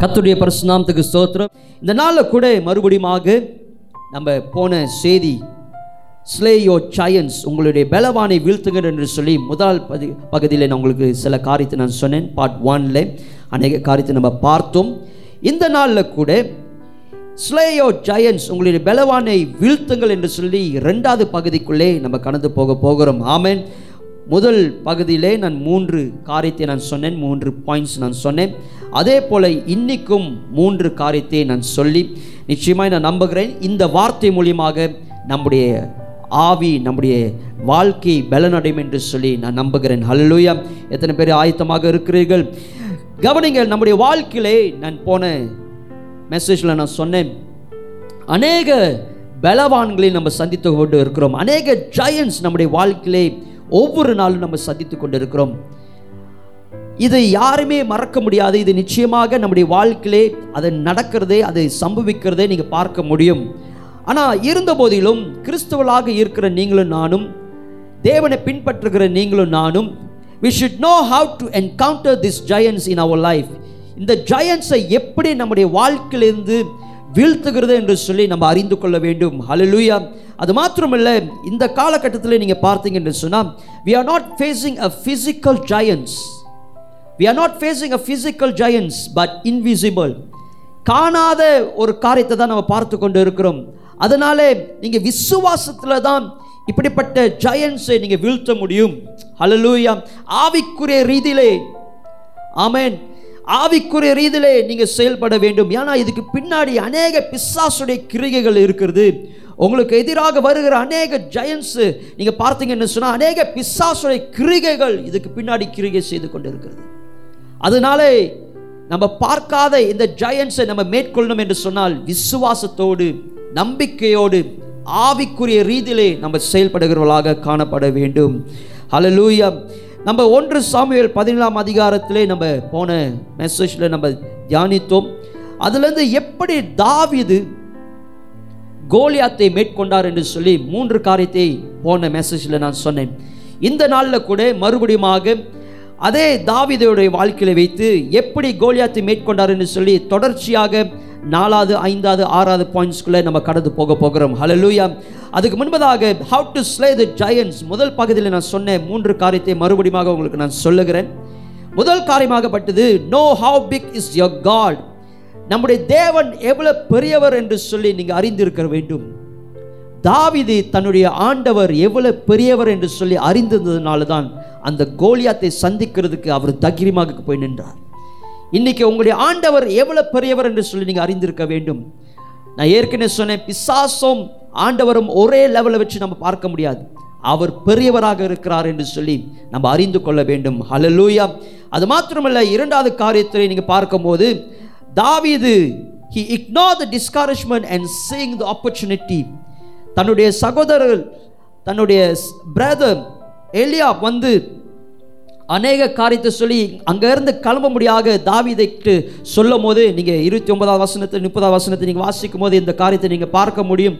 கத்துடைய பரிசுநாமத்துக்கு ஸ்தோத்திரம். இந்த நாளில் கூட மறுபடியுமாக நம்ம போன செய்தி ஸ்லே யோ சயன்ஸ் உங்களுடைய பலவானை வீழ்த்துங்கள் என்று சொல்லி முதல் பதி பகுதியில் நான் உங்களுக்கு சில காரியத்தை நான் சொன்னேன். பார்ட் ஒன்ல அநேக காரியத்தை நம்ம பார்த்தோம். இந்த நாளில் கூட ஸ்லே யோ ஜயன்ஸ் உங்களுடைய பலவானை வீழ்த்துங்கள் என்று சொல்லி ரெண்டாவது பகுதிக்குள்ளே நம்ம கடந்து போக போகிறோம். ஆமேன். முதல் பகுதியிலே நான் மூன்று காரியத்தை நான் சொன்னேன் மூன்று பாயிண்ட்ஸ் நான் சொன்னேன். அதே போல் இன்னைக்கும் மூன்று காரியத்தை நான் சொல்லி நிச்சயமாக நான் நம்புகிறேன். இந்த வார்த்தை மூலியமாக நம்முடைய ஆவி நம்முடைய வாழ்க்கை பலனடையும் என்று சொல்லி நான் நம்புகிறேன். ஹலலூயா எத்தனை பேர் ஆயத்தமாக இருக்கிறீர்கள்? கவனிங்கள் நம்முடைய வாழ்க்கையிலே நான் போன மெசேஜில் நான் சொன்னேன். அநேக பலவான்களை நம்ம சந்தித்து கொண்டு இருக்கிறோம். அநேக ஜெயன்ஸ் நம்முடைய வாழ்க்கையிலே ஒவ்வொரு நாளும் நம்ம சந்தித்து கொண்டிருக்கிறோம். இதை யாருமே மறக்க முடியாது. இது நிச்சயமாக நம்முடைய வாழ்க்கையிலே அது நடக்கிறதே அது சம்பவிக்கிறதே நீங்கள் பார்க்க முடியும். ஆனால் இருந்த போதிலும் கிறிஸ்துவலாக இருக்கிற நீங்களும் நானும் தேவனை பின்பற்றுகிற நீங்களும் நானும் we should know how to encounter this giants in our life இந்த ஜெயன்ஸை எப்படி நம்முடைய வாழ்க்கையிலிருந்து வீழ்த்துகிறது என்று சொல்லி நம்ம அறிந்து கொள்ள வேண்டும். ஹலலூயா அது மாத்திரமல்ல இந்த காலகட்டத்தில் நீங்கள் பார்த்தீங்க என்று சொன்னால் we are not facing a physical giants we are not facing a physical giants but invisible காணாத ஒரு காரியத்தை தான் நம்ம பார்த்து கொண்டு இருக்கிறோம் அதனாலே நீங்கள் விசுவாசத்தில் தான் இப்படிப்பட்ட ஜயன்ஸை நீங்கள் வீழ்த்த முடியும். ஹலலூயா ஆவிக்குரிய ரீதியிலே. ஆமேன் ஆவிக்குரிய ரீதியிலே நீங்கள் செயல்பட வேண்டும். ஏன்னா இதுக்கு பின்னாடி அநேக பிசாசுடைய கிரிகைகள் இருக்கிறது. உங்களுக்கு எதிராக வருகிற அநேக ஜெயன்ஸு நீங்கள் பார்த்தீங்கன்னு சொன்னால் அநேக பிசாசுடைய கிரிகைகள் இதுக்கு பின்னாடி கிரிகை செய்து கொண்டு இருக்கிறது அதனாலே நம்ம பார்க்காத இந்த ஜெயன்ஸை நம்ம மேற்கொள்ளணும் என்று சொன்னால் விசுவாசத்தோடு நம்பிக்கையோடு ஆவிக்குரிய ரீதியிலே நம்ம செயல்படுகிறவர்களாக காணப்பட வேண்டும். அலலூயம் நம்ம ஒன்று சாமியல் பதினேழாம் அதிகாரத்திலே நம்ம போன மெசேஜில் நம்ம தியானித்தோம். அதுலேருந்து எப்படி தாவீது கோலியாத்தை மேற்கொண்டார் என்று சொல்லி மூன்று காரியத்தை போன மெசேஜில் நான் சொன்னேன். இந்த நாளில் கூட மறுபடியுமாக அதே தாவிதையுடைய வாழ்க்கையில் வைத்து எப்படி கோலியாத்தை மேற்கொண்டார் என்று சொல்லி தொடர்ச்சியாக நாலாவது ஐந்தாவது ஆறாவது பாயிண்ட்ஸ்குள்ளே நம்ம கடந்து போக போகிறோம். ஹலலூயா அதுக்கு முன்பதாக how to slay the giants முதல் பகுதியில் நான் சொன்ன மூன்று காரியத்தை மறுபடியும் உங்களுக்கு நான் சொல்லுகிறேன். முதல் காரியமாகப்பட்டது know how big is your God நம்முடைய தேவன் எவ்வளவு பெரியவர் என்று சொல்லி நீங்கள் அறிந்திருக்க வேண்டும். தாவிது தன்னுடைய ஆண்டவர் எவ்வளவு பெரியவர் என்று சொல்லி அறிந்திருந்ததுனால தான் அந்த கோலியாத்தை சந்திக்கிறதுக்கு அவர் தைரியமாக போய் நின்றார். இன்னைக்கு உங்களுடைய ஆண்டவர் எவ்வளவு பெரியவர் என்று சொல்லி நீங்க அறிந்திருக்க வேண்டும். நான் ஏற்கனவே சொன்னேன் பிசாசும் ஆண்டவரும் ஒரே லெவலில் வச்சு நம்ம பார்க்க முடியாது. அவர் பெரியவராக இருக்கிறார் என்று சொல்லி நம்ம அறிந்து கொள்ள வேண்டும். ஹலலூயா அது மாத்திரமல்ல இரண்டாவது காரியத்தை நீங்க பார்க்கும்போது தாவிது he ignore the discouragement and seeing the opportunity தன்னுடைய சகோதரர் தன்னுடைய பிரதர் எலியா வந்து அநேக காரியத்தை சொல்லி அங்கேருந்து கிளம்ப முடியாத தாவிதைக்கு சொல்லும் போது நீங்கள் இருபத்தி ஒன்பதாவது வசனத்தை முப்பதாவது வசனத்தை நீங்கள் வாசிக்கும் போது இந்த காரியத்தை நீங்கள் பார்க்க முடியும்.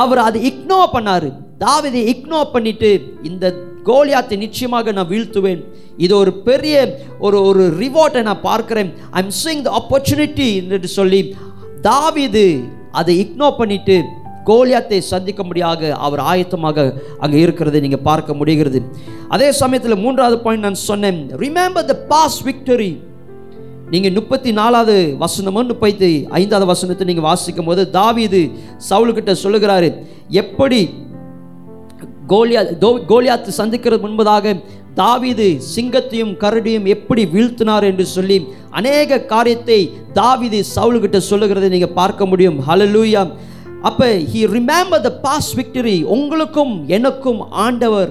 அவர் அதை இக்னோர் பண்ணார். தாவீதை இக்னோர் பண்ணிட்டு இந்த கோலியாத்தை நிச்சயமாக நான் வீழ்த்துவேன். இது ஒரு பெரிய ஒரு ஒரு ரிவார்ட்டை நான் பார்க்குறேன். I am seeing the opportunity என்று சொல்லி தாவிது அதை இக்னோர் பண்ணிட்டு கோலியாத்தை சந்திக்க முடியாத அவர் ஆயத்தமாக அங்கே இருக்கிறதை நீங்கள் பார்க்க முடிகிறது. அதே சமயத்தில் மூன்றாவது பாயிண்ட் நான் சொன்னேன். ரிமெம்பர் த பாஸ் விக்டரி நீங்கள் முப்பத்தி நாலாவது வசனமும் முப்பத்தி ஐந்தாவது வசனத்தை நீங்கள் வாசிக்கும் போது தாவீது சவுலுக்கிட்ட சொல்லுகிறாரு எப்படி கோலியா கோலியாத்து சந்திக்கிறது முன்பதாக தாவீது சிங்கத்தையும் கரடியும் எப்படி வீழ்த்தினார் என்று சொல்லி அநேக காரியத்தை தாவிது சவுலுக்கிட்ட சொல்லுகிறதை நீங்கள் பார்க்க முடியும். ஹலலூயா அப்போ he remember the past victory உங்களுக்கும் எனக்கும் ஆண்டவர்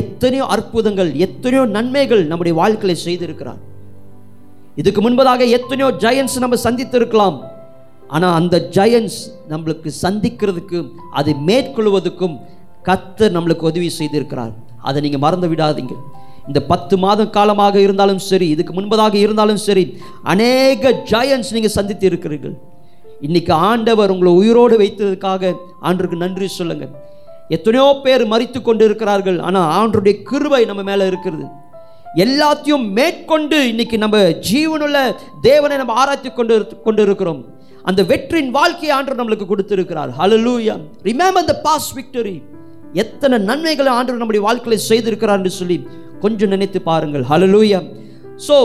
எத்தனையோ அற்புதங்கள் எத்தனையோ நன்மைகள் நம்முடைய வாழ்க்கையில் செய்திருக்கிறார். இதுக்கு முன்பதாக எத்தனையோ ஜெயன்ஸ் நம்ம சந்தித்திருக்கலாம். ஆனால் அந்த ஜெயன்ஸ் நம்மளுக்கு சந்திக்கிறதுக்கும் அதை மேற்கொள்வதற்கும் கத்தர் நம்மளுக்கு உதவி செய்திருக்கிறார். அதை நீங்கள் மறந்து விடாதீங்க. இந்த பத்து மாதம் காலமாக இருந்தாலும் சரி இதுக்கு முன்பதாக இருந்தாலும் சரி அநேக ஜெயன்ஸ் நீங்கள் சந்தித்து இருக்கிறீர்கள் இன்னைக்கு ஆண்டவர் உங்களை உயிரோடு வைத்ததுக்காக ஆண்டருக்கு நன்றி சொல்லுங்க எத்தனையோ பேர் மறித்து கொண்டு இருக்கிறார்கள் ஆனால் ஆண்டருடைய கிருபை நம்ம மேலே இருக்கிறது. எல்லாத்தையும் மேற்கொண்டு இன்னைக்கு நம்ம ஜீவனுள்ள தேவனை நம்ம ஆராய்ச்சி கொண்டு கொண்டு இருக்கிறோம் அந்த வெற்றியின் வாழ்க்கையை ஆண்டவர் நம்மளுக்கு கொடுத்திருக்கிறார். Hallelujah remember the past victory எத்தனை நன்மைகளை ஆண்டவர் நம்முடைய வாழ்க்கையில் செய்திருக்கிறார் என்று சொல்லி கொஞ்சம் நினைத்து பாருங்கள். ஹலலூயா ஸோ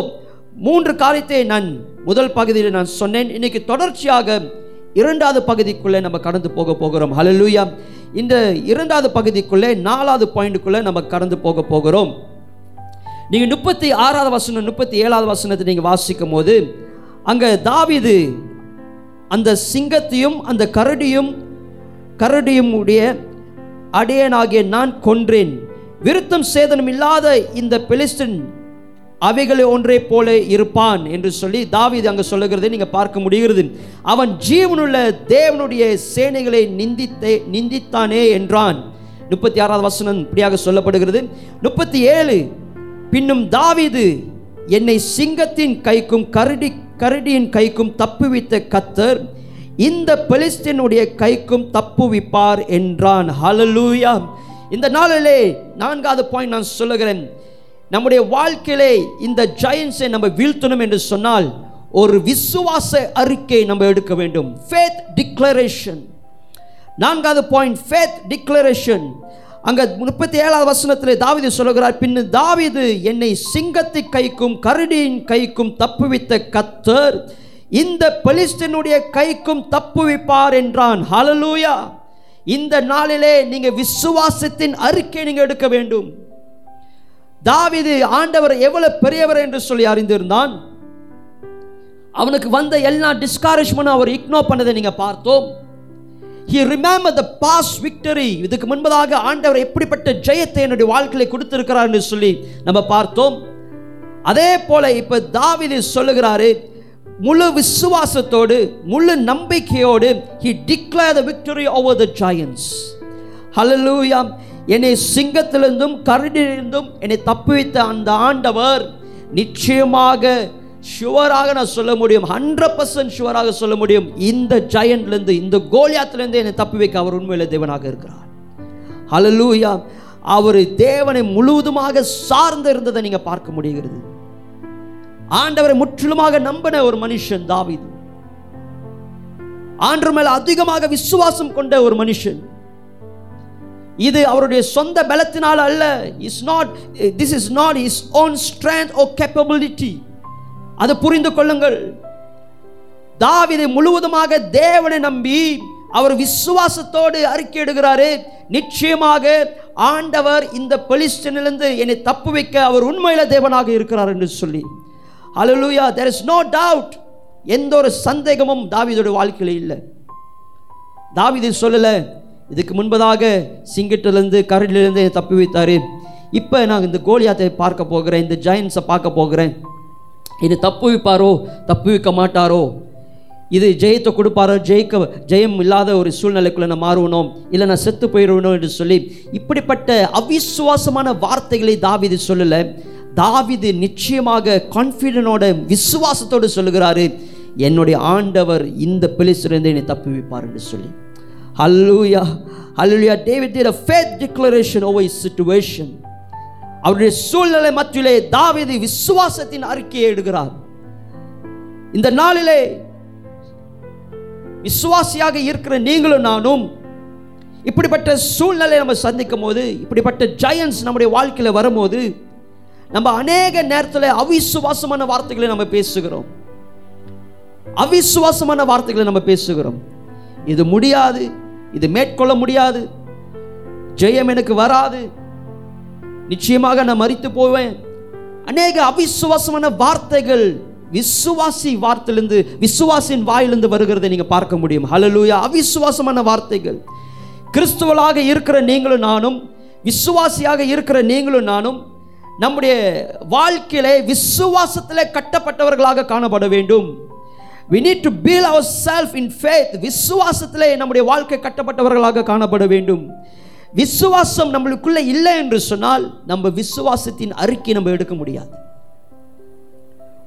மூன்று காரியத்தை நான் முதல் பகுதியில் நான் சொன்னேன். இன்னைக்கு தொடர்ச்சியாக இரண்டாவது பகுதிக்குள்ளே நம்ம கடந்து போக போகிறோம். ஹலலூயா இந்த இரண்டாவது பகுதிக்குள்ளே நாலாவது பாயிண்ட்டுக்குள்ளே நம்ம கடந்து போக போகிறோம். நீங்கள் முப்பத்தி ஆறாவது வசனம் முப்பத்தி ஏழாவது வசனத்தை நீங்கள் வாசிக்கும் போது அங்கே தாவிது அந்த சிங்கத்தையும் அந்த கரடியும் கரடியும் உடைய அடையனாகிய நான் கொன்றேன். விருத்தம் சேதனம் இல்லாத இந்த பெலிஸ்டின் அவைகளை ஒன்றே போல இருப்பான் என்று சொல்லி தாவீது அங்கே சொல்லுகிறதை நீங்கள் பார்க்க முடிகிறது அவன் ஜீவனுள்ள தேவனுடைய சேனைகளை நிந்தித்தே நிந்தித்தானே என்றான். முப்பத்தி ஆறாவது வசனம் இப்படியாக சொல்லப்படுகிறது. முப்பத்தி ஏழு பின்னும் தாவீது என்னை சிங்கத்தின் கைக்கும் கரடி கரடியின் கைக்கும் தப்புவித்த கத்தர் இந்த பெலிஸ்டினுடைய கைக்கும் தப்புவிப்பார் என்றான். ஹலலூயா இந்த நாளிலே நான்காவது பாயிண்ட் நான் சொல்லுகிறேன். நம்முடைய வாழ்க்கையிலே இந்த ஜெயன்ஸை நம்ம வீழ்த்தணும் என்று சொன்னால் ஒரு விசுவாச அறிக்கை நம்ம எடுக்க வேண்டும். ஃபேத் டிக்ளரேஷன் நான்காவது பாயிண்ட் ஃபேத் டிக்ளரேஷன் அங்கே முப்பத்தி ஏழாவது வசனத்தில் தாவிது சொல்லுகிறார் பின்னு தாவீது என்னை சிங்கத்தை கைக்கும் கரடியின் கைக்கும் தப்புவித்த கத்தர் இந்த பெலிஸ்டினுடைய கைக்கும் தப்புவிப்பார் என்றான். ஹலலூயா இந்த நாளிலே நீங்கள் விசுவாசத்தின் அறிக்கை நீங்கள் எடுக்க வேண்டும். தாவிது ஆண்டவர் எவ்வளவு பெரியவர் என்று சொல்லி அறிந்திருந்தான். அவனுக்கு வந்த எல்லா டிஸ்கரேஜ்மெண்ட் அவர் இக்னோர் பண்ணதை நீங்க பார்த்தோம். He remembered the past victory இதுக்கு முன்பதாக ஆண்டவர் எப்படிப்பட்ட ஜெயத்தை என்னுடைய வாழ்க்கையில் கொடுத்திருக்கிறார் என்று சொல்லி நம்ம பார்த்தோம். அதே போல இப்ப தாவிது சொல்லுகிறாரு முழு விசுவாசத்தோடு முழு நம்பிக்கையோடு he declare the victory over the giants hallelujah என்னை சிங்கத்திலிருந்தும் கரடியிலிருந்தும் என்னை தப்புவித்த அந்த ஆண்டவர் நிச்சயமாக ஷுவராக நான் சொல்ல முடியும். ஹண்ட்ரட் பர்சன்ட் ஷுவராக சொல்ல முடியும். இந்த ஜெயண்ட்லேருந்து இந்த கோலியாத்திலேருந்து என்னை தப்பி வைக்க அவர் உண்மையில தேவனாக இருக்கிறார். அலலூயா அவர் தேவனை முழுவதுமாக சார்ந்து இருந்ததை நீங்க பார்க்க முடிகிறது. ஆண்டவரை முற்றிலுமாக நம்பின ஒரு மனுஷன் தாவிது. ஆண்டு மேல அதிகமாக விசுவாசம் கொண்ட ஒரு மனுஷன். இது அவருடைய சொந்த பலத்தினால் அல்ல. Is not this is not his own strength or capability அதை புரிந்து கொள்ளுங்கள். தாவிதை முழுவதுமாக தேவனை நம்பி அவர் விசுவாசத்தோடு அறிக்கையிடுகிறாரு நிச்சயமாக ஆண்டவர் இந்த பெலிஸ்டனிலிருந்து என்னை தப்பு வைக்க அவர் உண்மையில தேவனாக இருக்கிறார் என்று சொல்லி. Hallelujah there is no doubt எந்த ஒரு சந்தேகமும் தாவிதோட வாழ்க்கையில் இல்லை. தாவிதை சொல்லலை இதுக்கு முன்பதாக சிங்கட்டிலிருந்து கரடிலிருந்து தப்பி வைத்தார். இப்போ நான் இந்த கோலியாத்தை பார்க்க போகிறேன் இந்த ஜெயன்ஸை பார்க்க போகிறேன். இது தப்பு வைப்பாரோ தப்பு வைக்க மாட்டாரோ? இது ஜெயத்தை கொடுப்பாரோ ஜெயிக்க ஜெயம் இல்லாத ஒரு சூழ்நிலைக்குள்ளே நான் மாறுவனோ? இல்லை நான் செத்து போயிடுவனோ என்று சொல்லி இப்படிப்பட்ட அவிசுவாசமான வார்த்தைகளை தாவிது சொல்லலை. தாவிது நிச்சயமாக கான்ஃபிடனோட விசுவாசத்தோடு சொல்லுகிறாரு என்னுடைய ஆண்டவர் இந்த பிளேஸ்லேருந்து என்னை தப்பி வைப்பார் என்று சொல்லி. Hallelujah hallelujah David did a faith declaration over his situation. அவருடைய சூழ்நிலை மத்தியிலே தாவிது விசுவாசத்தின் அறிக்கையை எடுக்கிறார் இந்த நாளிலே விசுவாசியாக இருக்கிற நீங்களும் நானும் இப்படிப்பட்ட சூழ்நிலை நம்ம சந்திக்கும் போது இப்படிப்பட்ட ஜெயன்ஸ் நம்முடைய வாழ்க்கையில் வரும்போது நம்ம அநேக நேரத்தில் அவிசுவாசமான வார்த்தைகளை நம்ம பேசுகிறோம். அவிசுவாசமான வார்த்தைகளை நம்ம பேசுகிறோம். இது முடியாது. இது மேற்கொள்ள முடியாது. ஜெயம் எனக்கு வராது. நிச்சயமாக நான் மறித்து போவேன். அநேக அவிசுவாசமான வார்த்தைகள் விசுவாசி வார்த்தையிலிருந்து விசுவாசின் வாயிலிருந்து வருகிறதை நீங்கள் பார்க்க முடியும். ஹலலூயா அவிசுவாசமான வார்த்தைகள். கிறிஸ்துவலாக இருக்கிற நீங்களும் நானும் விசுவாசியாக இருக்கிற நீங்களும் நானும் நம்முடைய வாழ்க்கையிலே விசுவாசத்தில் கட்டப்பட்டவர்களாக காணப்பட வேண்டும். We need to build our self in faith விசுவாசத்திலே நம்முடைய வாழ்க்கை கட்டப்பட்டவர்களாக காணப்பட வேண்டும். விசுவாசம் நம்மளுக்குள்ளே இல்லை என்று சொன்னால் நம்ம விசுவாசத்தின் அறிக்கை நம்ம எடுக்க முடியாது.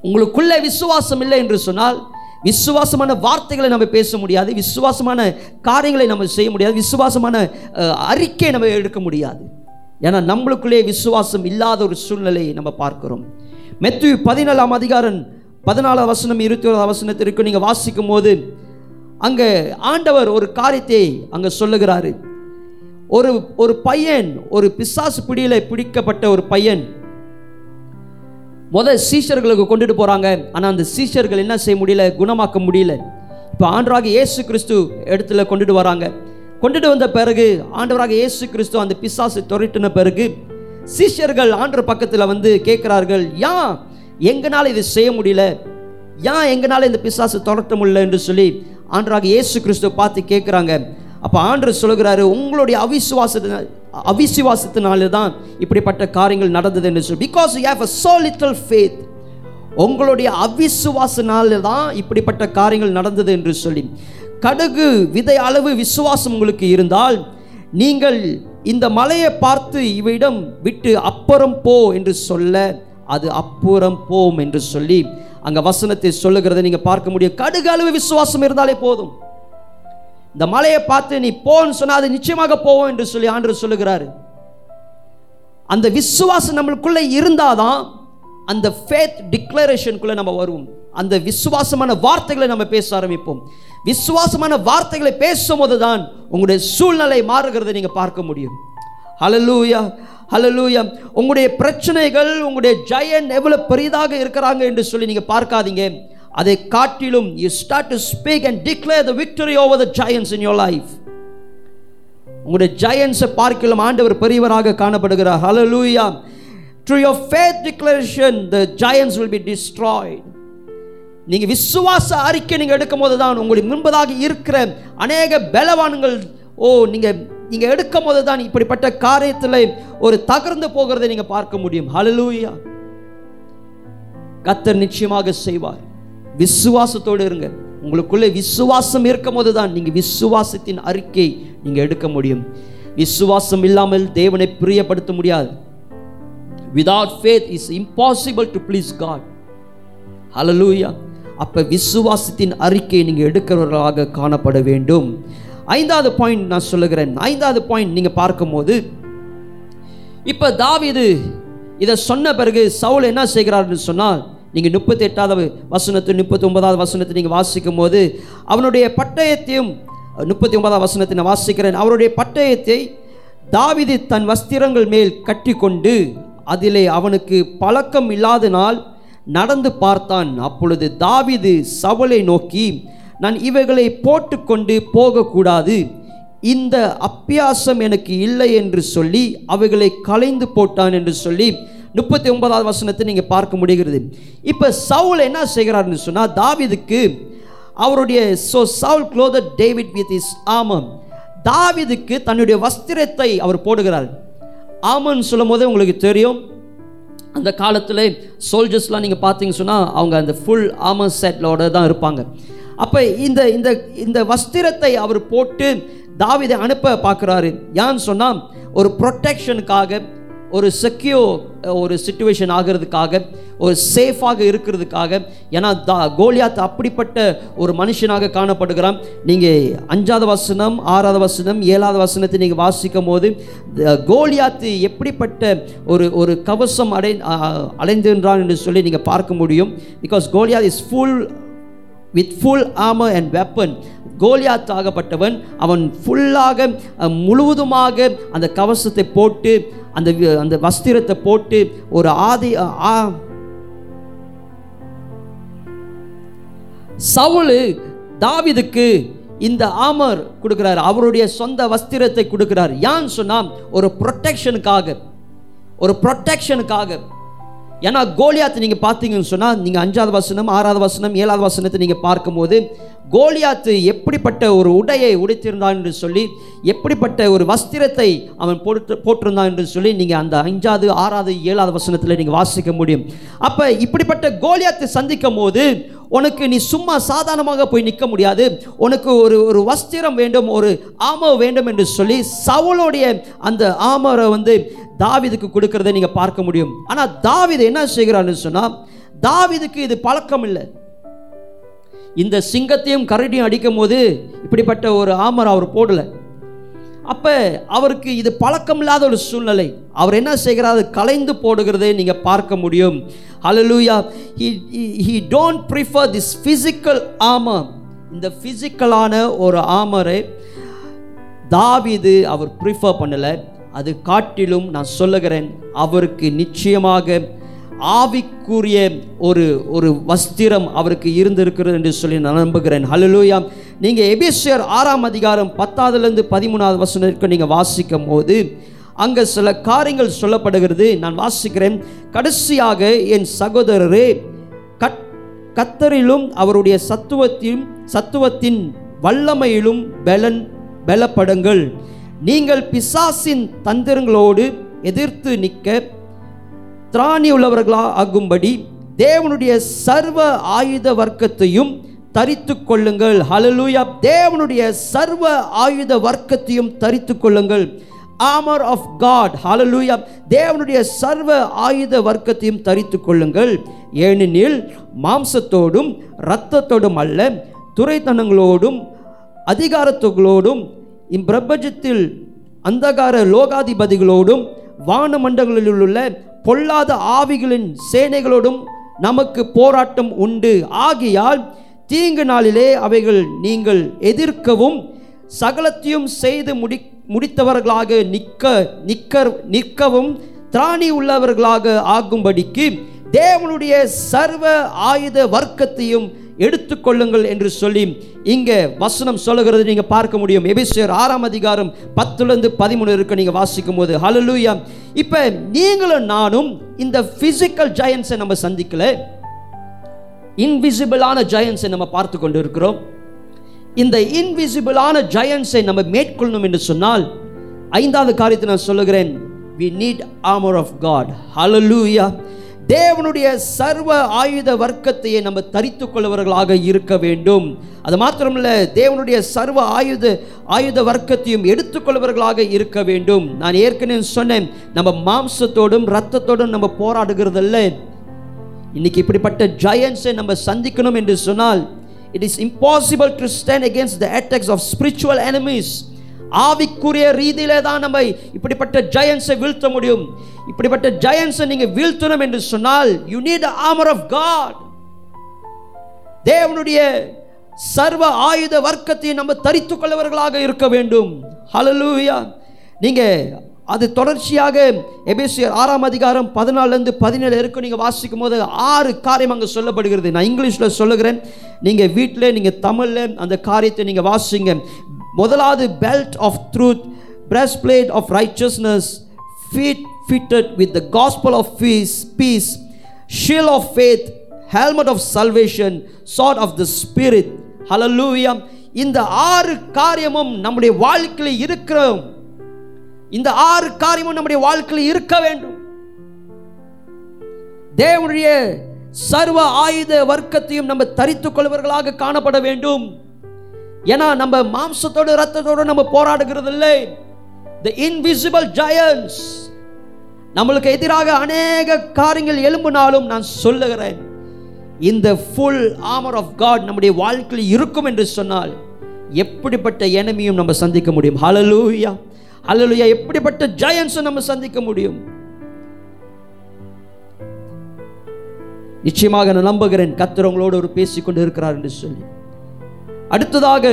உங்களுக்குள்ளே விசுவாசம் இல்லை என்று சொன்னால் விசுவாசமான வார்த்தைகளை நம்ம பேச முடியாது விசுவாசமான காரியங்களை நம்ம செய்ய முடியாது விசுவாசமான அறிக்கையை அறிக்கை நம்ம எடுக்க முடியாது. ஏன்னா நம்மளுக்குள்ளே விசுவாசம் இல்லாத ஒரு சூழ்நிலையை நம்ம பார்க்கிறோம். மெத்து பதினேழாம் அதிகாரம் பதினாலாம் வசனம் இருபத்தி ஒரு வசனத்திற்கு நீங்கள் வாசிக்கும் போது அங்கே ஆண்டவர் ஒரு காரியத்தை அங்கே சொல்லுகிறாரு. ஒரு ஒரு பையன் ஒரு பிசாசு பிடியில் பிடிக்கப்பட்ட ஒரு பையன் முதல் சீஷர்களுக்கு கொண்டுட்டு போகிறாங்க ஆனால் அந்த சீஷர்கள் என்ன செய்ய முடியல? குணமாக்க முடியல. இப்போ ஆண்டவராக இயேசு கிறிஸ்து இடத்துல கொண்டுட்டு வராங்க. கொண்டுட்டு வந்த பிறகு ஆண்டவராக இயேசு கிறிஸ்து அந்த பிசாசு துரட்டின பிறகு சீஷர்கள் ஆண்டர் பக்கத்தில் வந்து கேட்குறார்கள் ஏன் எங்களால் இது செய்ய முடியல? ஏன் எங்களால் இந்த பிசாசு துரத்த முடியல என்று சொல்லி ஆண்டராக இயேசு கிறிஸ்துவை பார்த்து கேட்குறாங்க. அப்போ ஆண்டவர் சொல்கிறாரு உங்களுடைய அவிசுவாசத்தின அவிசுவாசத்தினால தான் இப்படிப்பட்ட காரியங்கள் நடந்தது என்று சொல்லி. Because you have a so little faith உங்களுடைய அவிசுவாசனால தான் இப்படிப்பட்ட காரியங்கள் நடந்தது என்று சொல்லி. கடுகு விதை அளவு விசுவாசம் உங்களுக்கு இருந்தால் நீங்கள் இந்த மலையை பார்த்து இவையிடம் விட்டு அப்புறம் போ என்று சொல்ல அது அப்புறம் போம் என்று சொல்லி அங்கே வசனத்தை சொல்லுகிறத நீங்க பார்க்க முடியும். கடுகு அளவு விசுவாசம் இருந்தாலே போதும். இந்த மலையை பார்த்து நீ போன்னு சொன்னால் அது நிச்சயமாக போவோம் என்று சொல்லி ஆண்டு சொல்லுகிறாரு. அந்த விசுவாசம் நம்மளுக்குள்ளே இருந்தாதான் அந்த ஃபேத் டிக்ளரேஷனுக்குள்ளே நம்ம வருவோம். அந்த விசுவாசமான வார்த்தைகளை நம்ம பேச ஆரம்பிப்போம். விசுவாசமான வார்த்தைகளை பேசும்போது தான் உங்களுடைய சூழ்நிலை மாறுகிறதை நீங்கள் பார்க்க முடியும். ஹலலூயா ஹalleluya உங்களுடைய பிரச்சனைகள் உங்களுடைய ஜெயன் எவ்வளோ பெரிதாக இருக்கிறாங்க என்று சொல்லி நீங்கள் பார்க்காதீங்க. அதை காட்டிலும் you start to speak and declare the victory over the giants in your life உங்களுடைய ஜயன்ஸை பார்க்கலாம் ஆண்டவர் பெரியவராக காணப்படுகிறார். Hallelujah through your faith declaration the giants will be destroyed நீங்கள் விசுவாச அறிக்கை நீங்கள் எடுக்கும் போது தான் உங்களுக்கு முன்பதாக இருக்கிற அநேக பலவான்கள் ஓ நீங்கள் நீங்கள் எடுக்கும் போது தான் இப்படிப்பட்ட காரியத்தில் ஒரு தகர்ந்து போகிறதை நீங்கள் பார்க்க முடியும். ஹலலூயா கத்தர் நிச்சயமாக செய்வார். விசுவாசத்தோடு இருங்க. உங்களுக்குள்ளே விசுவாசம் இருக்கும் போது தான் நீங்கள் விசுவாசத்தின் அறிக்கை நீங்கள் எடுக்க முடியும். விசுவாசம் இல்லாமல் தேவனை பிரியப்படுத்த முடியாது. Without faith is impossible to please God hallelujah அப்போ விசுவாசத்தின் அறிக்கை நீங்கள் எடுக்கிறவர்களாக காணப்பட வேண்டும். ஐந்தாவது பாயிண்ட் நான் சொல்லுகிறேன். ஐந்தாவது பாயிண்ட் நீங்கள் பார்க்கும்போது இப்போ தாவிது இதை சொன்ன பிறகு சவுல் என்ன செய்கிறார்னு சொன்னால் நீங்கள் முப்பத்தி எட்டாவது வசனத்து முப்பத்தி ஒன்பதாவது வசனத்தை நீங்கள் வாசிக்கும் போது அவனுடைய பட்டயத்தையும் முப்பத்தி ஒன்பதாவது வசனத்தை நான் வாசிக்கிறேன். அவருடைய பட்டயத்தை தாவிது தன் வஸ்திரங்கள் மேல் கட்டிக்கொண்டு அதிலே அவனுக்கு பழக்கம் இல்லாதனால் நடந்து பார்த்தான். அப்பொழுது தாவிது சவுலை நோக்கி நான் இவைகளை போட்டுக்கொண்டு போகக்கூடாது. இந்த அப்பியாசம் எனக்கு இல்லை என்று சொல்லி அவைகளை கலைந்து போட்டான் என்று சொல்லி முப்பத்தி ஒன்பதாவது வசனத்தை நீங்கள் பார்க்க முடிகிறது. இப்போ சவுல் என்ன செய்கிறார்னு சொன்னால் தாவிதுக்கு அவருடைய so Saul clothed David with his ஆமம் தாவிதுக்கு தன்னுடைய வஸ்திரத்தை அவர் போடுகிறார். ஆமன் சொல்லும் போதே உங்களுக்கு தெரியும் அந்த காலத்தில் சோல்ஜர்ஸ்லாம் நீங்கள் பார்த்தீங்க சொன்னால் அவங்க அந்த ஃபுல் ஆமர் செட்லோட தான் இருப்பாங்க. அப்போ இந்த இந்த இந்த வஸ்திரத்தை அவர் போட்டு தாவிதை அனுப்ப பார்க்குறாரு. ஏன்னு சொன்னால் ஒரு ப்ரொட்டெக்ஷனுக்காக ஒரு செக்யூ ஒரு சுச்சுவேஷன் ஆகிறதுக்காக ஒரு சேஃபாக இருக்கிறதுக்காக ஏன்னா தா கோலியாத் அப்படிப்பட்ட ஒரு மனுஷனாக காணப்படுகிறான். நீங்கள் அஞ்சாவது வசனம் ஆறாவது வசனம் ஏழாவது வசனத்தை நீங்கள் வாசிக்கும் போது கோலியாத்து எப்படிப்பட்ட ஒரு ஒரு கவசம் அடை அ- அடைந்திருந்தான் என்று சொல்லி நீங்கள் பார்க்க முடியும். Because Goliath is full with full armour and weapon Goliath ஆகப்பட்டவன் அவன் ஃபுல்லாக முழுவதுமாக அந்த கவசத்தை போட்டு அந்த அந்த வஸ்திரத்தை போட்டு ஒரு ஆதி ஆ சவுலு தாவிதுக்கு இந்த ஆமர் கொடுக்கிறார். அவருடைய சொந்த வஸ்திரத்தை கொடுக்கிறார். ஏன்னு சொன்னால் ஒரு ப்ரொட்டெக்ஷனுக்காக ஒரு ப்ரொட்டெக்ஷனுக்காக ஏன்னா கோலியாத்து நீங்கள் பார்த்தீங்கன்னு சொன்னால் நீங்கள் அஞ்சாவது வசனம் ஆறாவது வசனம் ஏழாவது வசனத்தை நீங்கள் பார்க்கும்போது கோலியாத்து எப்படிப்பட்ட ஒரு உடையை உடைத்திருந்தான் என்று சொல்லி எப்படிப்பட்ட ஒரு வஸ்திரத்தை அவன் போட்டு போட்டிருந்தான் என்று சொல்லி நீங்கள் அந்த அஞ்சாவது ஆறாவது ஏழாவது வசனத்தில் நீங்கள் வாசிக்க முடியும். அப்போ இப்படிப்பட்ட கோலியாத்தை சந்திக்கும் போது உனக்கு நீ சும்மா சாதாரணமாக போய் நிற்க முடியாது. உனக்கு ஒரு ஒரு வஸ்திரம் வேண்டும் ஒரு ஆமோ வேண்டும் என்று சொல்லி சவுளுடைய அந்த ஆமரை வந்து தாவீதுக்கு கொடுக்கறதை நீங்கள் பார்க்க முடியும். ஆனால் தாவிது என்ன செய்கிறான்னு சொன்னால் தாவிதுக்கு இது பழக்கம் இல்லை. இந்த சிங்கத்தையும் கரடியும் அடிக்கும் போது இப்படிப்பட்ட ஒரு ஆமர் அவர் போடலை. அப்போ அவருக்கு இது பழக்கம் இல்லாத ஒரு சூழ்நிலை. அவர் என்ன செய்கிறார்? கலைந்து போடுகிறதை நீங்கள் பார்க்க முடியும். Hallelujah he he don't prefer this physical armor. இந்த ஃபிசிக்கலான ஒரு ஆமரை தாவிது அவர் ப்ரிஃபர் பண்ணலை. அது காட்டிலும் நான் சொல்லுகிறேன் அவருக்கு நிச்சயமாக ஆவிக்குரிய ஒரு ஒரு வஸ்திரம் அவருக்கு இருந்திருக்கிறது என்று சொல்லி நான் நம்புகிறேன். ஹலலூயா நீங்கள் எபிசியர் ஆறாம் அதிகாரம் பத்தாவதுலேருந்து பதிமூணாவது வசனத்திற்கு நீங்கள் வாசிக்கும் போது அங்கே சில காரியங்கள் சொல்லப்படுகிறது. நான் வாசிக்கிறேன். கடைசியாக என் சகோதரரே கட் கத்தரிலும் அவருடைய சத்துவத்திலும் சத்துவத்தின் வல்லமையிலும் பலன் பலப்படுங்கள். நீங்கள் பிசாசின் தந்திரங்களோடு எதிர்த்து நிற்க திராணி உள்ளவர்களா ஆகும்படி தேவனுடைய சர்வ ஆயுத வர்க்கத்தையும் தரித்து கொள்ளுங்கள். ஹலலூயா தேவனுடைய சர்வ ஆயுத வர்க்கத்தையும் தரித்து கொள்ளுங்கள். ஆமர் ஆஃப் காட் ஹலலூயா தேவனுடைய சர்வ ஆயுத வர்க்கத்தையும் தரித்து கொள்ளுங்கள். ஏனெனில் மாம்சத்தோடும் இரத்தத்தோடும் அல்ல துறைத்தனங்களோடும் அதிகாரத்துகளோடும் இப்பிரபஞ்சத்தில் அந்தகார லோகாதிபதிகளோடும் வானமண்டங்களில் உள்ள பொல்லாத ஆவிகளின் சேனைகளோடும் நமக்கு போராட்டம் உண்டு. ஆகையால் தீங்கு நாளிலே அவைகள் நீங்கள் எதிர்க்கவும் சகலத்தையும் செய்து முடி முடித்தவர்களாக நிற்க நிற்க நிற்கவும் திராணி உள்ளவர்களாக ஆகும்படிக்கு தேவனுடைய சர்வ ஆயுத வர்க்கத்தையும் எடுத்துக்கொள்ளுங்கள் என்று சொல்லி இங்கே வசனம் சொல்லுகிறது. நீங்கள் பார்க்க முடியும். எபிசியர் ஆறாம் அதிகாரம் பத்துலேருந்து பதிமூணு இருக்கு நீங்கள் வாசிக்கும் போது ஹலலூயா இப்போ நீங்களும் நானும் இந்த ஃபிசிக்கல் ஜெயன்ஸை நம்ம சந்திக்கல. இன்விசிபிளான ஜெயன்ஸை நம்ம பார்த்து கொண்டு இருக்கிறோம் இந்த இன்விசிபிளான ஜெயன்ஸை நம்ம மேற்கொள்ளணும் என்று சொன்னால் ஐந்தாவது காரியத்தை நான் சொல்லுகிறேன். We need armour of God hallelujah தேவனுடைய சர்வ ஆயுத வர்க்கத்தையே நம்ம தரித்து கொள்ளவர்களாக இருக்க வேண்டும். அது மாத்திரமல்ல தேவனுடைய சர்வ ஆயுத ஆயுத வர்க்கத்தையும் எடுத்துக்கொள்வர்களாக இருக்க வேண்டும். நான் ஏற்கனவே சொன்னேன் நம்ம மாம்சத்தோடும் ரத்தத்தோடும் நம்ம போராடுகிறதில்ல. இன்னைக்கு இப்படிப்பட்ட ஜெயன்ஸை நம்ம சந்திக்கணும் என்று சொன்னால் it is impossible to stand against the attacks of spiritual enemies ஆவிக்குரிய ரீதியிலே தான் நம்ம இப்படிப்பட்ட ஜெயன்ஸை வீழ்த்த முடியும். இப்படிப்பட்ட ஜெயன்ஸை நீங்க வீழ்த்தணும் என்று சொன்னால் you need armour of God தேவனுடைய சர்வ ஆயுத வர்க்கத்தை நம்ம தரித்து கொள்ளவர்களாக இருக்க வேண்டும். ஹலலூயா நீங்க அது தொடர்ச்சியாக எபேசியர் ஆறாம் அதிகாரம் பதினாலேருந்து பதினேழு இருக்கும் நீங்கள் வாசிக்கும் போது ஆறு காரியம் அங்கே சொல்லப்படுகிறது. நான் இங்கிலீஷில் சொல்லுகிறேன். நீங்கள் வீட்டில் நீங்கள் தமிழில் அந்த காரியத்தை நீங்கள் வாசிங்க. முதலாவது belt of truth breastplate of righteousness feet fitted with the gospel of peace peace shield of faith helmet of salvation sword of the spirit hallelujah இந்த ஆறு காரியமும் நம்முடைய வாழ்க்கையில் இருக்கிறோம். இந்த ஆறு காரியமும் நம்முடைய வாழ்க்கையில் இருக்க வேண்டும். தேவனுடைய சர்வ ஆயுத வர்க்கத்தையும் நம்ம தரித்துக் கொள்வர்களாக காணப்பட வேண்டும். ஏன்னா நம்ம மாம்சத்தோடு ரத்தத்தோடு நம்ம போராடுகிறது இல்லை த இன்விசிபிள் ஜயன்ஸ் நம்மளுக்கு எதிராக அநேக காரியங்கள் எழும்பினாலும் நான் சொல்லுகிறேன். இந்த ஃபுல் ஆமர் ஆஃப் காட் நம்முடைய வாழ்க்கையில் இருக்கும் என்று சொன்னால் எப்படிப்பட்ட எனிமையும் நம்ம சந்திக்க முடியும்? ஹலலூயா ஹலலூயா எப்படிப்பட்ட ஜயன்ஸும் நம்ம சந்திக்க முடியும்? நிச்சயமாக நான் நம்புகிறேன் கத்திரவங்களோடு ஒரு பேசிக்கொண்டு இருக்கிறார் என்று சொல்லி. அடுத்ததாக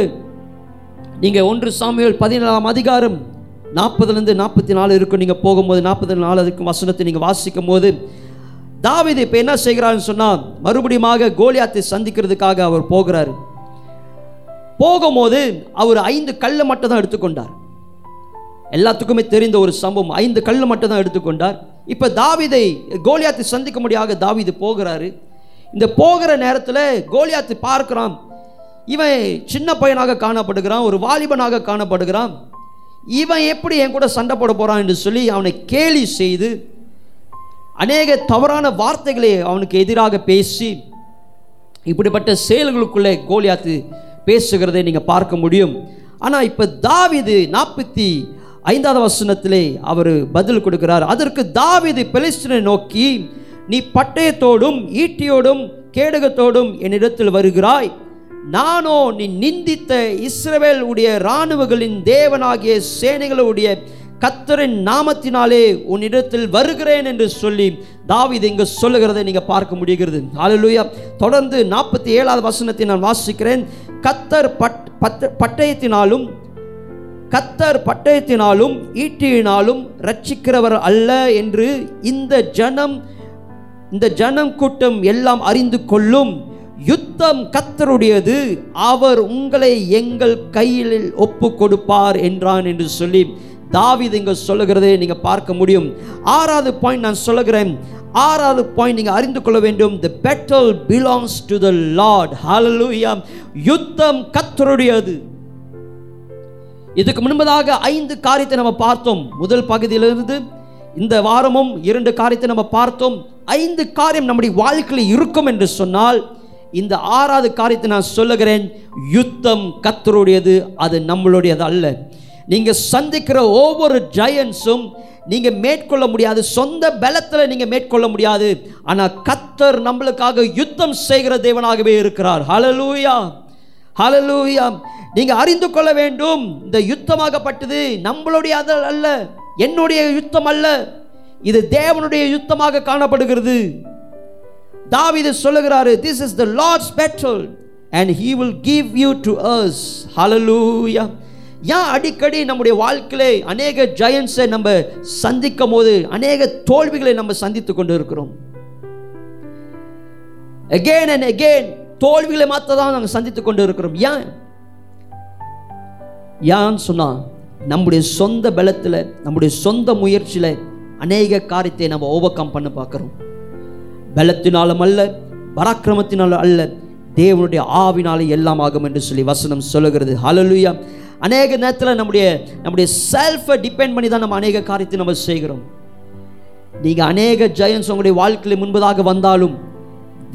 நீங்கள் ஒன்று சாமியல் பதினேழாம் அதிகாரம் நாற்பதுலேருந்து நாற்பத்தி நாலு இருக்கும் நீங்கள் போகும்போது நாற்பத்தி நாலு இருக்கும் வசனத்தை நீங்கள் வாசிக்கும் போது தாவீது இப்போ என்ன செய்கிறாருன்னு சொன்னால் மறுபடியுமாக கோலியாத்தை சந்திக்கிறதுக்காக அவர் போகிறார். போகும்போது அவர் ஐந்து கல்லை மட்டும் தான் எடுத்துக்கொண்டார். எல்லாத்துக்குமே தெரிந்த ஒரு சம்பவம் ஐந்து கல் மட்டும் தான் எடுத்துக்கொண்டார். இப்போ தாவிதை கோலியாத்தை சந்திக்க முடியாத தாவிது போகிறாரு. இந்த போகிற நேரத்தில் கோலியாத்து பார்க்கிறான். இவன் சின்ன பையனாக காணப்படுகிறான் ஒரு வாலிபனாக காணப்படுகிறான். இவன் எப்படி என் கூட சண்டை போட போகிறான் என்று சொல்லி அவனை கேலி செய்து அநேக தவறான வார்த்தைகளை அவனுக்கு எதிராக பேசி இப்படிப்பட்ட செயல்களுக்குள்ளே கோலியாத்து பேசுகிறதை நீங்கள் பார்க்க முடியும். ஆனால் இப்போ தாவிது நாற்பத்தி ஐந்தாவது வசனத்திலே அவர் பதில் கொடுக்கிறார். அதற்கு தாவீது பெலிஸ்டனை நோக்கி நீ பட்டயத்தோடும் ஈட்டியோடும் கேடகத்தோடும் என்னிடத்தில் வருகிறாய். நானோ நீ நிந்தித்த இஸ்ரவேல் உடைய இராணுவங்களின் தேவனாகிய சேனைகளுடைய கத்தரின் நாமத்தினாலே உன்னிடத்தில் வருகிறேன் என்று சொல்லி தாவீது இங்கு சொல்லுகிறதை நீங்கள் பார்க்க முடிகிறது. ஹalleluya தொடர்ந்து நாற்பத்தி ஏழாவது வசனத்தை நான் வாசிக்கிறேன். கத்தர் பட் பட்ட- பட்டயத்தினாலும் கத்தர் பட்டயத்தினாலும் ஈட்டியினாலும் ரட்சிக்கிறவர் அல்ல என்று இந்த ஜனம் இந்த ஜனம் கூட்டம் எல்லாம் அறிந்து கொள்ளும். யுத்தம் கத்தருடையது அவர் உங்களை எங்கள் கையில் ஒப்பு கொடுப்பார் என்றான் என்று சொல்லி தாவிது இங்கே சொல்லுகிறதை நீங்கள் பார்க்க முடியும். ஆறாவது பாயிண்ட் நான் சொல்லுகிறேன். ஆறாவது பாயிண்ட் நீங்கள் அறிந்து கொள்ள வேண்டும். The battle belongs to the Lord hallelujah யுத்தம் கத்தருடையது இதுக்கு முன்பதாக ஐந்து காரியத்தை நம்ம பார்த்தோம். முதல் பகுதியிலிருந்து இந்த வாரமும் இரண்டு காரியத்தை நம்ம பார்த்தோம். ஐந்து காரியம் நம்முடைய வாழ்க்கையில் இருக்கும் என்று சொன்னால் இந்த ஆறாவது காரியத்தை நான் சொல்லுகிறேன். யுத்தம் கத்தருடையது அது நம்மளுடையது அல்ல. நீங்கள் சந்திக்கிற ஒவ்வொரு ஜயன்ஸும் நீங்கள் மேற்கொள்ள முடியாது. சொந்த பலத்தில் நீங்கள் மேற்கொள்ள முடியாது. ஆனால் கத்தர் நம்மளுக்காக யுத்தம் செய்கிற தேவனாகவே இருக்கிறார். ஹலலூயா ஹலலூயா நீங்கள் அறிந்து கொள்ள வேண்டும் இந்த யுத்தமாகப்பட்டது நம்மளுடைய அது அல்ல. என்னுடைய யுத்தம் அல்ல. இது தேவனுடைய யுத்தமாக காணப்படுகிறது. தாவிது சொல்லுகிறாரு this is the Lord's battle and he will give you to us. Hallelujah ஏன் அடிக்கடி நம்முடைய வாழ்க்கையிலே அநேக ஜெயன்ஸை நம்ம சந்திக்கும் போது அநேக தோல்விகளை நம்ம சந்தித்து கொண்டு இருக்கிறோம் அகெயின் அண்ட் அகெயின் தோல்விகளை மாத்த தான் நாங்கள் சந்தித்து கொண்டு இருக்கிறோம் ஏன்? ஏன்னு சொன்னா நம்முடைய சொந்த பலத்தில் நம்முடைய சொந்த முயற்சியில் அநேக காரியத்தை நம்ம ஓவர் கம் பண்ண பார்க்குறோம். பலத்தினாலும் அல்ல பராக்கிரமத்தினாலும் அல்ல. தேவனுடைய ஆவினாலே எல்லாம் ஆகும் என்று சொல்லி வசனம் சொல்லுகிறது. ஹலலுயா அநேக நேரத்தில் நம்முடைய நம்முடைய செல்ஃபை டிபெண்ட் பண்ணி தான் நம்ம அநேக காரியத்தை நம்ம செய்கிறோம். நீங்கள் அநேக ஜெயன்ஸ் உங்களுடைய வாழ்க்கையில் முன்பதாக வந்தாலும்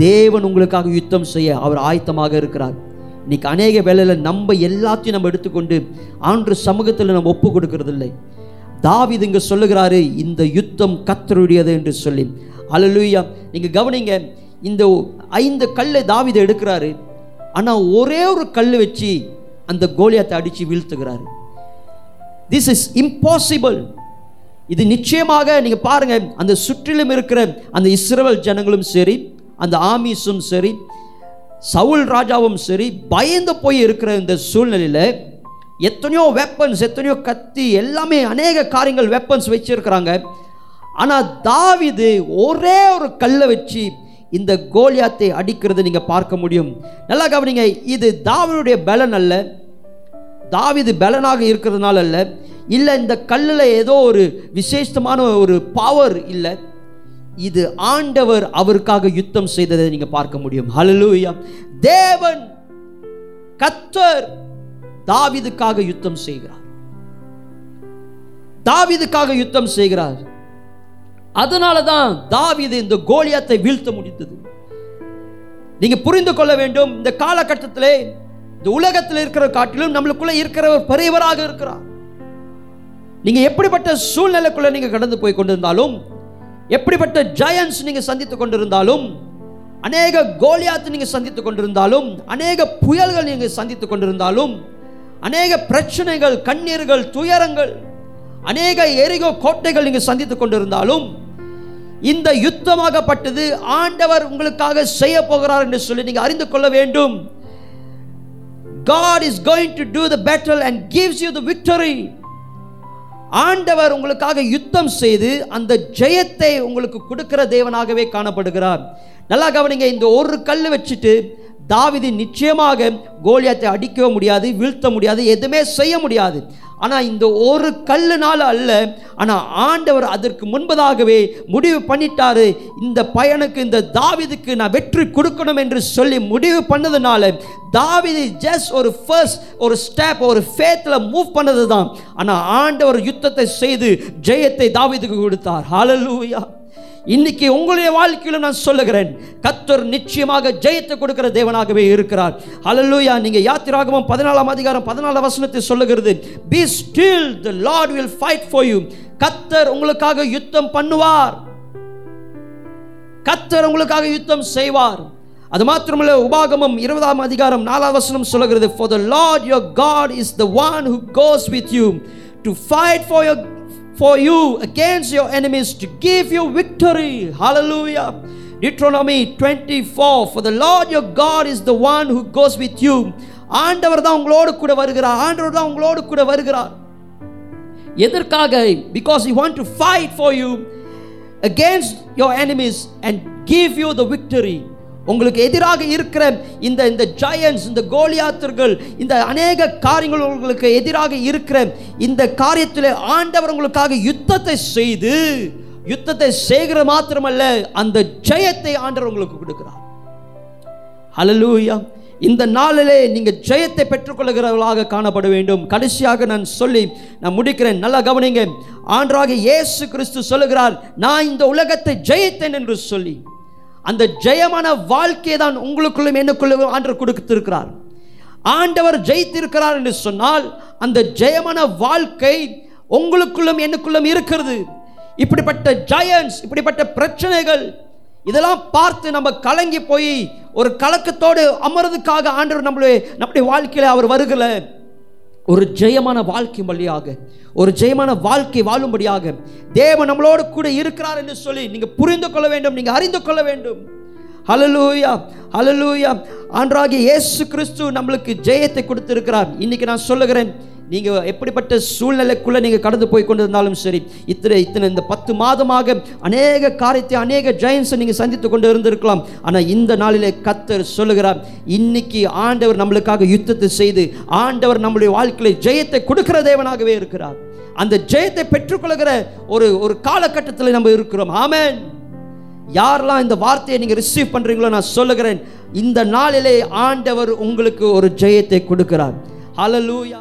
தேவன் உங்களுக்காக யுத்தம் செய்ய அவர் ஆயத்தமாக இருக்கிறார். இன்னைக்கு அநேக வேலையில் நம்ம எல்லாத்தையும் நம்ம எடுத்துக்கொண்டு ஆண்டு சமூகத்தில் நம்ம ஒப்பு கொடுக்கறதில்லை. தாவீது இங்க சொல்லுகிறாரு இந்த யுத்தம் கத்தருடையது என்று சொல்லி. அலலுயா நீங்கள் கவனிங்க இந்த ஐந்து கல்லை தாவீது எடுக்கிறாரு. ஆனால் ஒரே ஒரு கல் வச்சு அந்த கோலியாத்தை அடித்து வீழ்த்துகிறாரு. திஸ் இஸ் இம்பாசிபிள் இது நிச்சயமாக நீங்கள் பாருங்கள் அந்த சுற்றிலும் இருக்கிற அந்த இஸ்ரவேல் ஜனங்களும் சரி அந்த ஆமீஸும் சரி சவுல் ராஜாவும் சரி பயந்து போய் இருக்கிற இந்த சூழ்நிலையில் எத்தனையோ வெப்பன்ஸ் எத்தனையோ கத்தி எல்லாமே அநேக காரியங்கள் வெப்பன்ஸ் வச்சுருக்கிறாங்க. ஆனால் தாவிது ஒரே ஒரு கல்லை வச்சு இந்த கோலியாத்தை அடிக்கிறதை நீங்கள் பார்க்க முடியும். நல்லா கவனிங்க இது தாவினுடைய பலன் அல்ல. தாவிது பலனாக இருக்கிறதுனால அல்ல. இல்லை இந்த கல்லில் ஏதோ ஒரு விசேஷமான ஒரு பவர் இல்லை. இது ஆண்டவர் அவருக்காக யுத்தம் செய்ததை நீங்கள் பார்க்க முடியும். ஹலலூயா தேவன் கத்தர் தாவிதுக்காக யுத்தம் செய்கிறார். தாவிதுக்காக யுத்தம் செய்கிறார். அதனால தான் தாவிது இந்த கோலியாத்தை வீழ்த்த முடிந்தது. நீங்க புரிந்து கொள்ள வேண்டும் இந்த காலகட்டத்திலே இந்த உலகத்தில் இருக்கிற காட்டிலும் நம்மளுக்குள்ள இருக்கிறவர் பெரியவராக இருக்கிறார். நீங்க எப்படிப்பட்ட சூழ்நிலைக்குள்ள நீங்க கடந்து போய் கொண்டிருந்தாலும் எப்படிப்பட்ட ஜெயன்ஸ் நீங்க சந்தித்து கொண்டிருந்தாலும் அநேக கோலியாத்து நீங்க சந்தித்து கொண்டிருந்தாலும் அநேக புயல்கள் நீங்க சந்தித்து கொண்டிருந்தாலும் அநேக பிரச்சனைகள் கண்ணீர்கள் துயரங்கள் அநேக எரிகோ கோட்டைகள் நீங்கள் சந்தித்துக் கொண்டிருந்தாலும் இந்த யுத்தமாகப்பட்டது ஆண்டவர் உங்களுக்காக செய்ய போகிறார் என்று சொல்லி நீங்க அறிந்து கொள்ள வேண்டும். God is going to do the battle and gives you the victory. ஆண்டவர் உங்களுக்காக யுத்தம் செய்து அந்த ஜெயத்தை உங்களுக்கு கொடுக்கிற தேவனாகவே காணப்படுகிறார். நல்லா கவனிங்க இந்த ஒரு கல் வச்சுட்டு தாவிது நிச்சயமாக கோலியாத்தை அடிக்கவே முடியாது வீழ்த்த முடியாது எதுவுமே செய்ய முடியாது. ஆனால் இந்த ஒரு கல்லுனால அல்ல ஆனால் ஆண்டவர் அதற்கு முன்பதாகவே முடிவு பண்ணிட்டாரு. இந்த பையனுக்கு இந்த தாவிதுக்கு நான் வெற்றி கொடுக்கணும் என்று சொல்லி முடிவு பண்ணதுனால தாவிது ஜஸ்ட் ஒரு ஃபர்ஸ்ட் ஒரு ஸ்டெப் ஒரு ஃபேத்தில் மூவ் பண்ணது தான் ஆனால் ஆண்டவர் யுத்தத்தை செய்து ஜெயத்தை தாவிதுக்கு கொடுத்தார். ஹalleluya இன்னைக்கு உங்களுடைய வாழ்க்கையிலும் நான் சொல்லுகிறேன் கத்தர் நிச்சயமாக ஜெயத்தை கொடுக்கிற தேவனாகவே இருக்கிறார். அலல்லூயா நீங்க யாத்திராகமும் பதினாலாம் அதிகாரம் பதினாலாம் வசனத்தை சொல்லுகிறது be still the Lord will fight for you கத்தர் உங்களுக்காக யுத்தம் பண்ணுவார். கத்தர் உங்களுக்காக யுத்தம் செய்வார். அது மாத்திரமல்ல உபாகமம் இருபதாம் அதிகாரம் நாலாம் வசனம் சொல்லுகிறது for the Lord your God is the one who goes with you to fight for your for you against your enemies to give you victory hallelujah Deuteronomy 24 for the lord your god is the one who goes with you ஆண்டவர் தான் உங்களோடு கூட வருகிறார் ஆண்டவர் தான் உங்களோடு கூட வருகிறார் எதற்காக because you want to fight for you against your enemies and give you the victory உங்களுக்கு எதிராக இருக்கிற இந்த இந்த ஜெயன்ஸ் இந்த கோலியாத்தர்கள் இந்த அநேக காரியங்கள் உங்களுக்கு எதிராக இருக்கிற இந்த காரியத்தில் ஆண்டவர் உங்களுக்காக யுத்தத்தை செய்து யுத்தத்தை செய்கிற மாத்திரமல்ல அந்த ஜெயத்தை ஆண்டவர் உங்களுக்கு கொடுக்கிறார். அலலூயா இந்த நாளிலே நீங்கள் ஜெயத்தை பெற்றுக்கொள்கிறவர்களாக காணப்பட வேண்டும். கடைசியாக நான் சொல்லி நான் முடிக்கிறேன். நல்லா கவனிங்க. ஆண்டராக இயேசு கிறிஸ்து சொல்லுகிறார் நான் இந்த உலகத்தை ஜெயித்தேன் என்று சொல்லி. அந்த ஜெயமான வாழ்க்கையை தான் உங்களுக்குள்ளும் எனக்குள்ளும் ஆண்டவர் கொடுத்திருக்கிறார். ஆண்டவர் ஜெயித்திருக்கிறார் என்று சொன்னால் அந்த ஜெயமான வாழ்க்கை உங்களுக்குள்ளும் எனக்குள்ளும் இருக்கிறது. இப்படிப்பட்ட ஜெயன்ஸ் இப்படிப்பட்ட பிரச்சனைகள் இதெல்லாம் பார்த்து நம்ம கலங்கி போய் ஒரு கலக்கத்தோடு அமர்றதுக்காக ஆண்டவர் நம்மளுடைய நம்முடைய வாழ்க்கையில் அவர் வருகலை. ஒரு ஜெயமான வாழ்க்கை வழியாக ஒரு ஜெயமான வாழ்க்கை வாழும்படியாக தேவன் நம்மளோடு கூட இருக்கிறார் என்று சொல்லி நீங்கள் புரிந்து கொள்ள வேண்டும் நீங்கள் அறிந்து கொள்ள வேண்டும். ஹalleluya அலலூயா ஆண்டராகிய இயேசு கிறிஸ்து நம்மளுக்கு ஜெயத்தை கொடுத்திருக்கிறார். இன்னைக்கு நான் சொல்லுகிறேன் நீங்கள் எப்படிப்பட்ட சூழ்நிலைக்குள்ளே நீங்கள் கடந்து போய் கொண்டிருந்தாலும் சரி இத்தனை இத்தனை இந்த பத்து மாதமாக அநேக காரியத்தை அநேக ஜெயன்ஸை நீங்கள் சந்தித்து கொண்டு இருந்திருக்கலாம். ஆனால் இந்த நாளிலே கத்தர் சொல்லுகிறார் இன்னைக்கு ஆண்டவர் நம்மளுக்காக யுத்தத்தை செய்து ஆண்டவர் நம்முடைய வாழ்க்கையில் ஜெயத்தை கொடுக்கிற தேவனாகவே இருக்கிறார். அந்த ஜெயத்தை பெற்றுக்கொள்கிற ஒரு ஒரு காலகட்டத்தில் நம்ம இருக்கிறோம். ஆமேன். யாரெல்லாம் இந்த வார்த்தையை நீங்கள் ரிசீவ் பண்ணுறீங்களோ நான் சொல்லுகிறேன் இந்த நாளிலே ஆண்டவர் உங்களுக்கு ஒரு ஜெயத்தை கொடுக்கிறார். ஹலலூயா